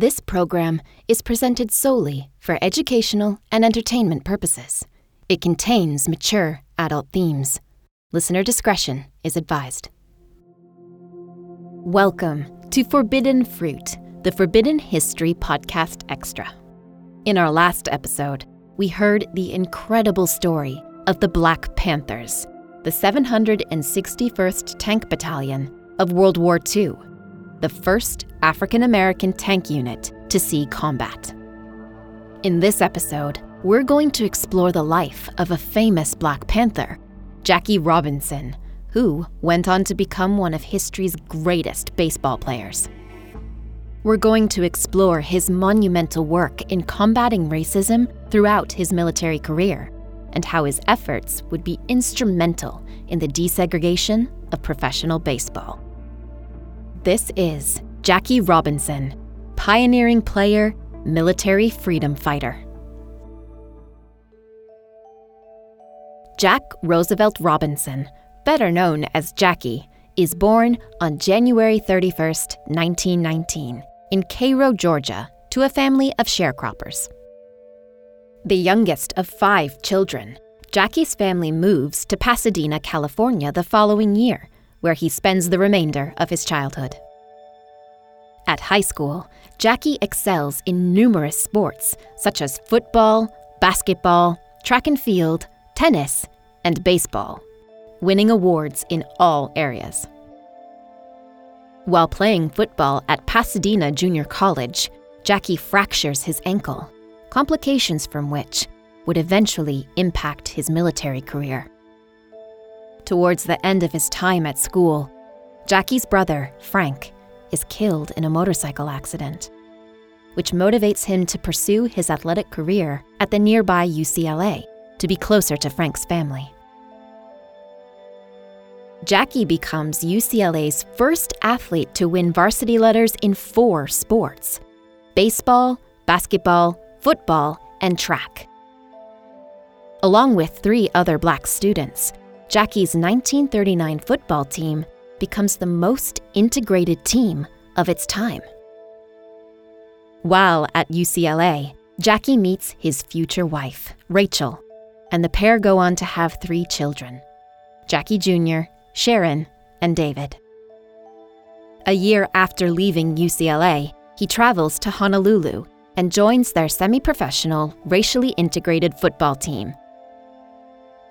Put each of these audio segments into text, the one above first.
This program is presented solely for educational and entertainment purposes. It contains mature adult themes. Listener discretion is advised. Welcome to Forbidden Fruit, the Forbidden History Podcast Extra. In our last episode, we heard the incredible story of the Black Panthers, the 761st Tank Battalion of World War II the first African American tank unit to see combat. In this episode, we're going to explore the life of a famous Black Panther, Jackie Robinson, who went on to become one of history's greatest baseball players. We're going to explore his monumental work in combating racism throughout his military career and how his efforts would be instrumental in the desegregation of professional baseball. This is Jackie Robinson, pioneering player, military freedom fighter. Jack Roosevelt Robinson, better known as Jackie, is born on January 31, 1919, in Cairo, Georgia, to a family of sharecroppers. The youngest of five children, Jackie's family moves to Pasadena, California the following year where he spends the remainder of his childhood. At high school, Jackie excels in numerous sports such as football, basketball, track and field, tennis, and baseball, winning awards in all areas. While playing football at Pasadena Junior College, Jackie fractures his ankle, complications from which would eventually impact his military career. Towards the end of his time at school, Jackie's brother, Frank, is killed in a motorcycle accident, which motivates him to pursue his athletic career at the nearby UCLA to be closer to Frank's family. Jackie becomes UCLA's first athlete to win varsity letters in four sports baseball, basketball, football, and track. Along with three other black students, Jackie's 1939 football team becomes the most integrated team of its time. While at UCLA, Jackie meets his future wife, Rachel, and the pair go on to have three children Jackie Jr., Sharon, and David. A year after leaving UCLA, he travels to Honolulu and joins their semi professional, racially integrated football team,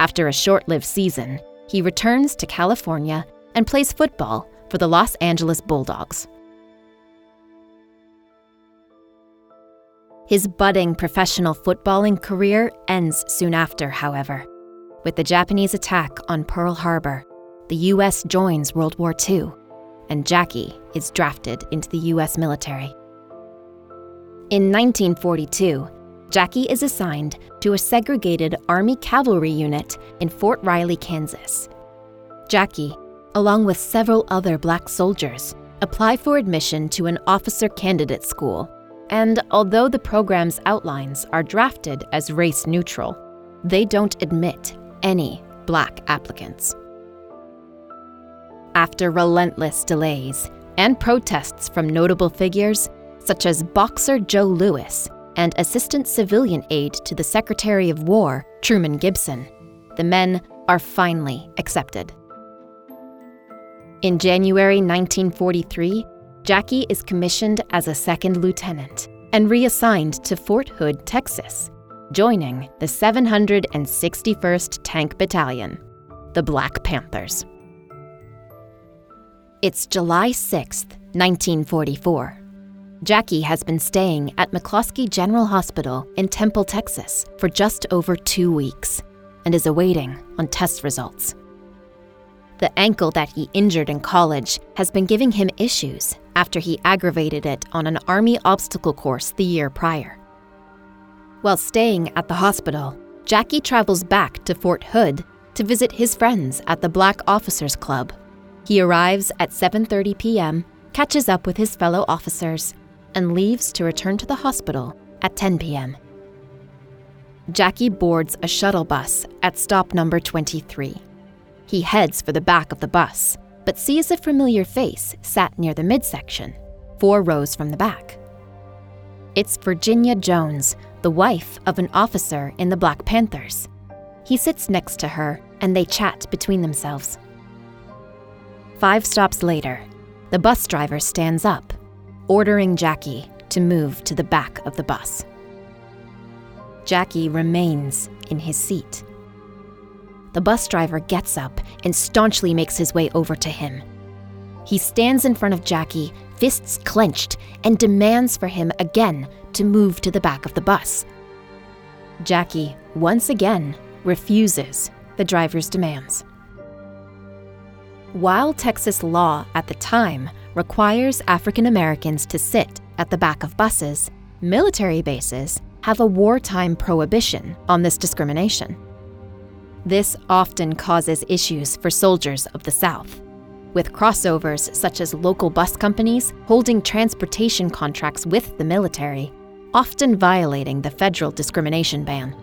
after a short lived season, he returns to California and plays football for the Los Angeles Bulldogs. His budding professional footballing career ends soon after, however. With the Japanese attack on Pearl Harbor, the U.S. joins World War II, and Jackie is drafted into the U.S. military. In 1942, Jackie is assigned to a segregated Army cavalry unit in Fort Riley, Kansas. Jackie, along with several other black soldiers, apply for admission to an officer candidate school. And although the program's outlines are drafted as race neutral, they don't admit any black applicants. After relentless delays and protests from notable figures such as boxer Joe Louis and Assistant Civilian Aide to the Secretary of War, Truman Gibson, the men are finally accepted. In January 1943, Jackie is commissioned as a second lieutenant and reassigned to Fort Hood, Texas, joining the 761st Tank Battalion, the Black Panthers. It's July 6, 1944. Jackie has been staying at McCloskey General Hospital in Temple, Texas for just over two weeks and is awaiting on test results. The ankle that he injured in college has been giving him issues after he aggravated it on an Army obstacle course the year prior. While staying at the hospital, Jackie travels back to Fort Hood to visit his friends at the Black Officers Club. He arrives at 7:30 p.m., catches up with his fellow officers, and leaves to return to the hospital at 10 p.m. Jackie boards a shuttle bus at stop number 23. He heads for the back of the bus, but sees a familiar face sat near the midsection, four rows from the back. It's Virginia Jones, the wife of an officer in the Black Panthers. He sits next to her and they chat between themselves. Five stops later, the bus driver stands up, ordering Jackie to move to the back of the bus. Jackie remains in his seat. The bus driver gets up and staunchly makes his way over to him. He stands in front of Jackie, fists clenched, and demands for him again to move to the back of the bus. Jackie, once again, refuses the driver's demands. While Texas law at the time requires African Americans to sit at the back of buses, military bases have a wartime prohibition on this discrimination. This often causes issues for soldiers of the South, with crossovers such as local bus companies holding transportation contracts with the military, often violating the federal discrimination ban.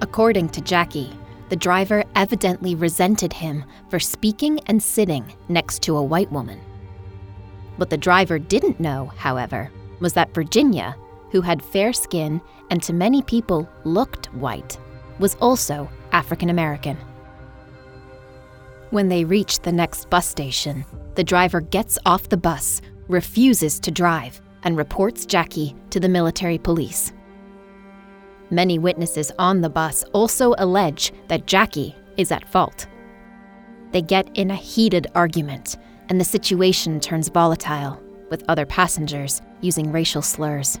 According to Jackie, the driver evidently resented him for speaking and sitting next to a white woman. What the driver didn't know, however, was that Virginia, who had fair skin and to many people looked white, was also African American. When they reach the next bus station, the driver gets off the bus, refuses to drive, and reports Jackie to the military police. Many witnesses on the bus also allege that Jackie is at fault. They get in a heated argument, and the situation turns volatile, with other passengers using racial slurs.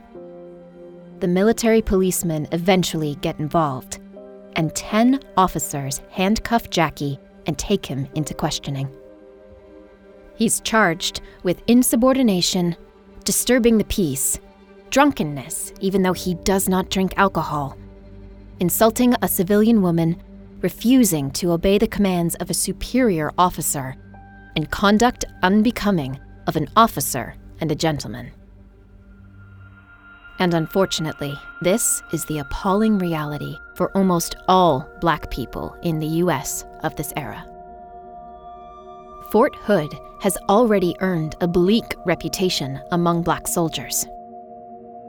The military policemen eventually get involved, and 10 officers handcuff Jackie and take him into questioning. He's charged with insubordination, disturbing the peace, drunkenness, even though he does not drink alcohol, insulting a civilian woman, refusing to obey the commands of a superior officer, and conduct unbecoming of an officer and a gentleman. And unfortunately, this is the appalling reality for almost all black people in the US of this era. Fort Hood has already earned a bleak reputation among black soldiers.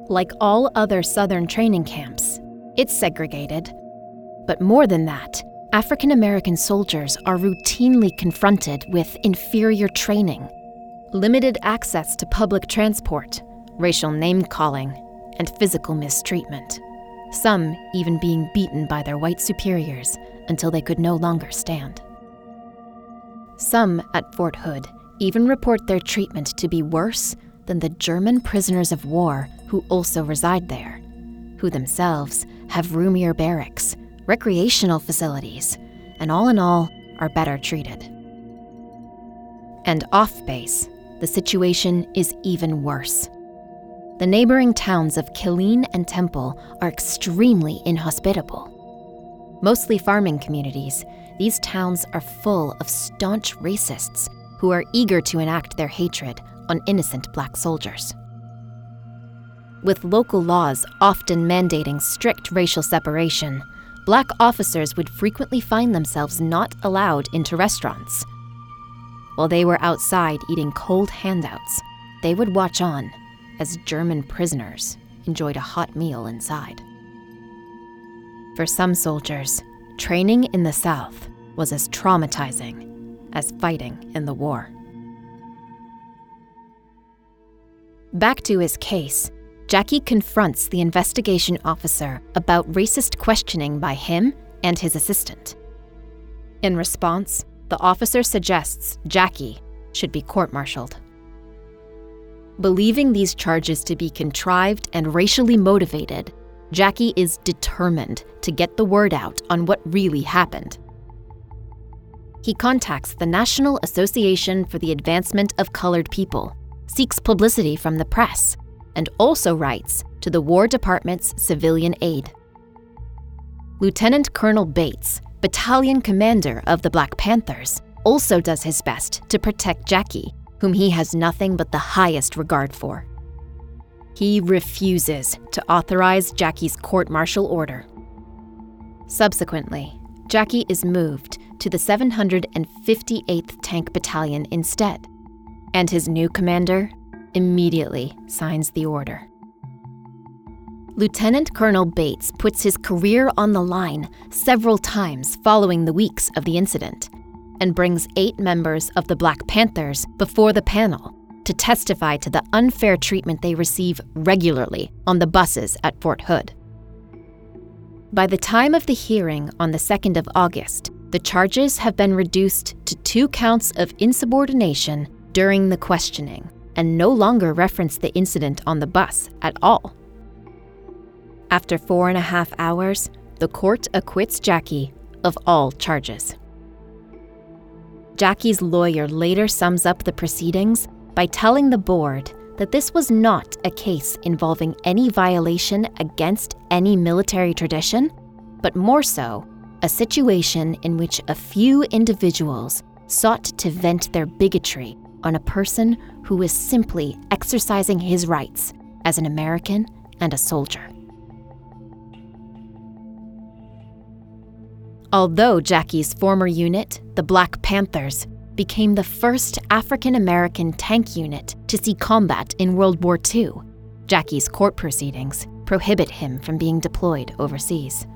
Like all other Southern training camps, it's segregated. But more than that, African American soldiers are routinely confronted with inferior training, limited access to public transport, racial name calling, and physical mistreatment. Some even being beaten by their white superiors until they could no longer stand. Some at Fort Hood even report their treatment to be worse than the German prisoners of war who also reside there, who themselves have roomier barracks, recreational facilities, and all in all are better treated. And off base, the situation is even worse. The neighboring towns of Killeen and Temple are extremely inhospitable. Mostly farming communities, these towns are full of staunch racists who are eager to enact their hatred on innocent black soldiers. With local laws often mandating strict racial separation, black officers would frequently find themselves not allowed into restaurants. While they were outside eating cold handouts, they would watch on as German prisoners enjoyed a hot meal inside. For some soldiers, training in the South was as traumatizing as fighting in the war. Back to his case, Jackie confronts the investigation officer about racist questioning by him and his assistant. In response, the officer suggests Jackie should be court martialed. Believing these charges to be contrived and racially motivated, Jackie is determined to get the word out on what really happened. He contacts the National Association for the Advancement of Colored People seeks publicity from the press, and also writes to the War Department's civilian aid. Lieutenant Colonel Bates, battalion commander of the Black Panthers, also does his best to protect Jackie, whom he has nothing but the highest regard for. He refuses to authorize Jackie's court martial order. Subsequently, Jackie is moved to the 758th Tank Battalion instead and his new commander immediately signs the order. Lieutenant Colonel Bates puts his career on the line several times following the weeks of the incident and brings eight members of the Black Panthers before the panel to testify to the unfair treatment they receive regularly on the buses at Fort Hood. By the time of the hearing on the 2nd of August, the charges have been reduced to two counts of insubordination during the questioning and no longer reference the incident on the bus at all. After four and a half hours, the court acquits Jackie of all charges. Jackie's lawyer later sums up the proceedings by telling the board that this was not a case involving any violation against any military tradition, but more so, a situation in which a few individuals sought to vent their bigotry on a person who is simply exercising his rights as an American and a soldier. Although Jackie's former unit, the Black Panthers, became the first African American tank unit to see combat in World War II, Jackie's court proceedings prohibit him from being deployed overseas.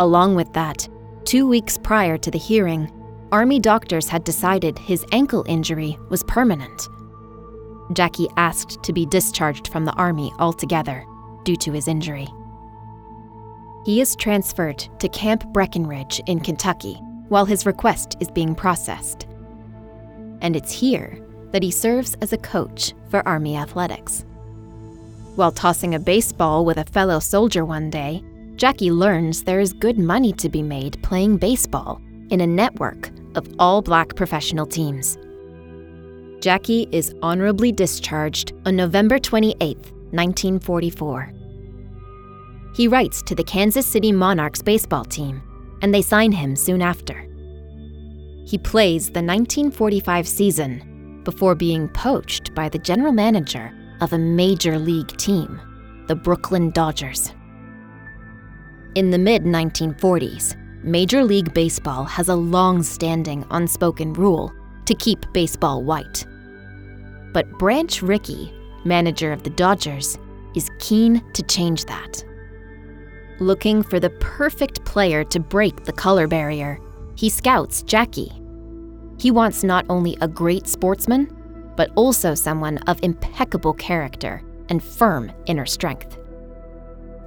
Along with that, two weeks prior to the hearing, Army doctors had decided his ankle injury was permanent. Jackie asked to be discharged from the Army altogether due to his injury. He is transferred to Camp Breckinridge in Kentucky while his request is being processed. And it's here that he serves as a coach for Army athletics. While tossing a baseball with a fellow soldier one day, Jackie learns there is good money to be made playing baseball in a network of all black professional teams. Jackie is honorably discharged on November 28, 1944. He writes to the Kansas City Monarchs baseball team, and they sign him soon after. He plays the 1945 season before being poached by the general manager of a major league team, the Brooklyn Dodgers. In the mid 1940s, Major League Baseball has a long standing unspoken rule to keep baseball white. But Branch Rickey, manager of the Dodgers, is keen to change that looking for the perfect player to break the color barrier, he scouts Jackie. He wants not only a great sportsman, but also someone of impeccable character and firm inner strength.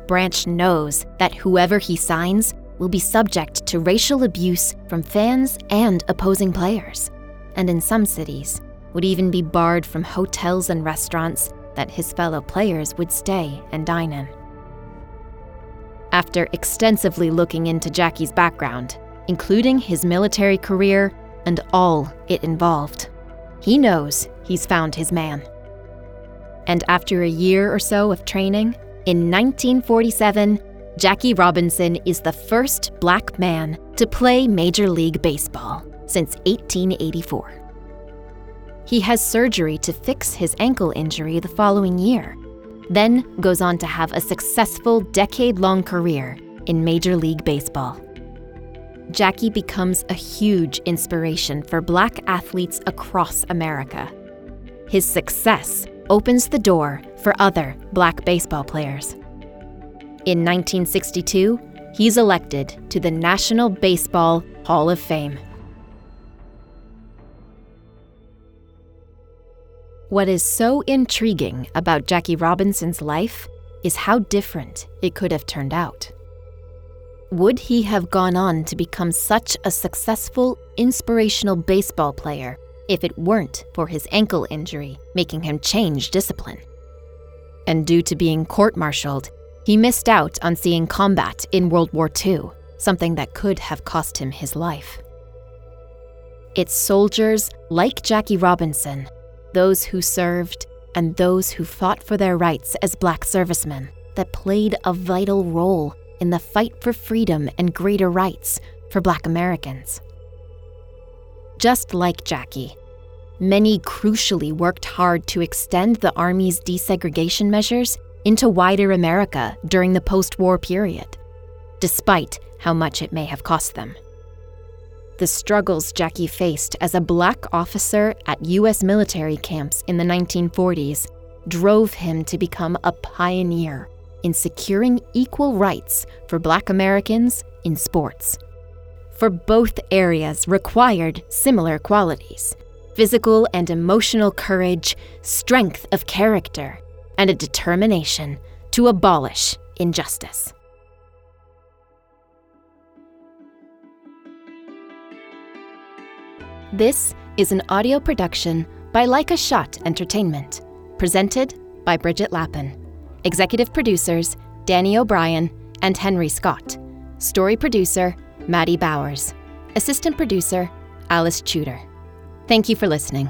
Branch knows that whoever he signs will be subject to racial abuse from fans and opposing players, and in some cities, would even be barred from hotels and restaurants that his fellow players would stay and dine in after extensively looking into Jackie's background, including his military career and all it involved. He knows he's found his man. And after a year or so of training, in 1947, Jackie Robinson is the first black man to play Major League Baseball since 1884. He has surgery to fix his ankle injury the following year then goes on to have a successful decade long career in Major League Baseball. Jackie becomes a huge inspiration for black athletes across America. His success opens the door for other black baseball players. In 1962, he's elected to the National Baseball Hall of Fame. What is so intriguing about Jackie Robinson's life is how different it could have turned out. Would he have gone on to become such a successful, inspirational baseball player if it weren't for his ankle injury making him change discipline? And due to being court martialed, he missed out on seeing combat in World War II, something that could have cost him his life. It's soldiers like Jackie Robinson those who served, and those who fought for their rights as black servicemen that played a vital role in the fight for freedom and greater rights for black Americans. Just like Jackie, many crucially worked hard to extend the Army's desegregation measures into wider America during the post war period, despite how much it may have cost them. The struggles Jackie faced as a black officer at U.S. military camps in the 1940s drove him to become a pioneer in securing equal rights for Black Americans in sports. For both areas required similar qualities physical and emotional courage, strength of character, and a determination to abolish injustice. This is an audio production by Like a Shot Entertainment, presented by Bridget Lappin. Executive producers Danny O'Brien and Henry Scott. Story producer Maddie Bowers. Assistant producer Alice Tudor. Thank you for listening.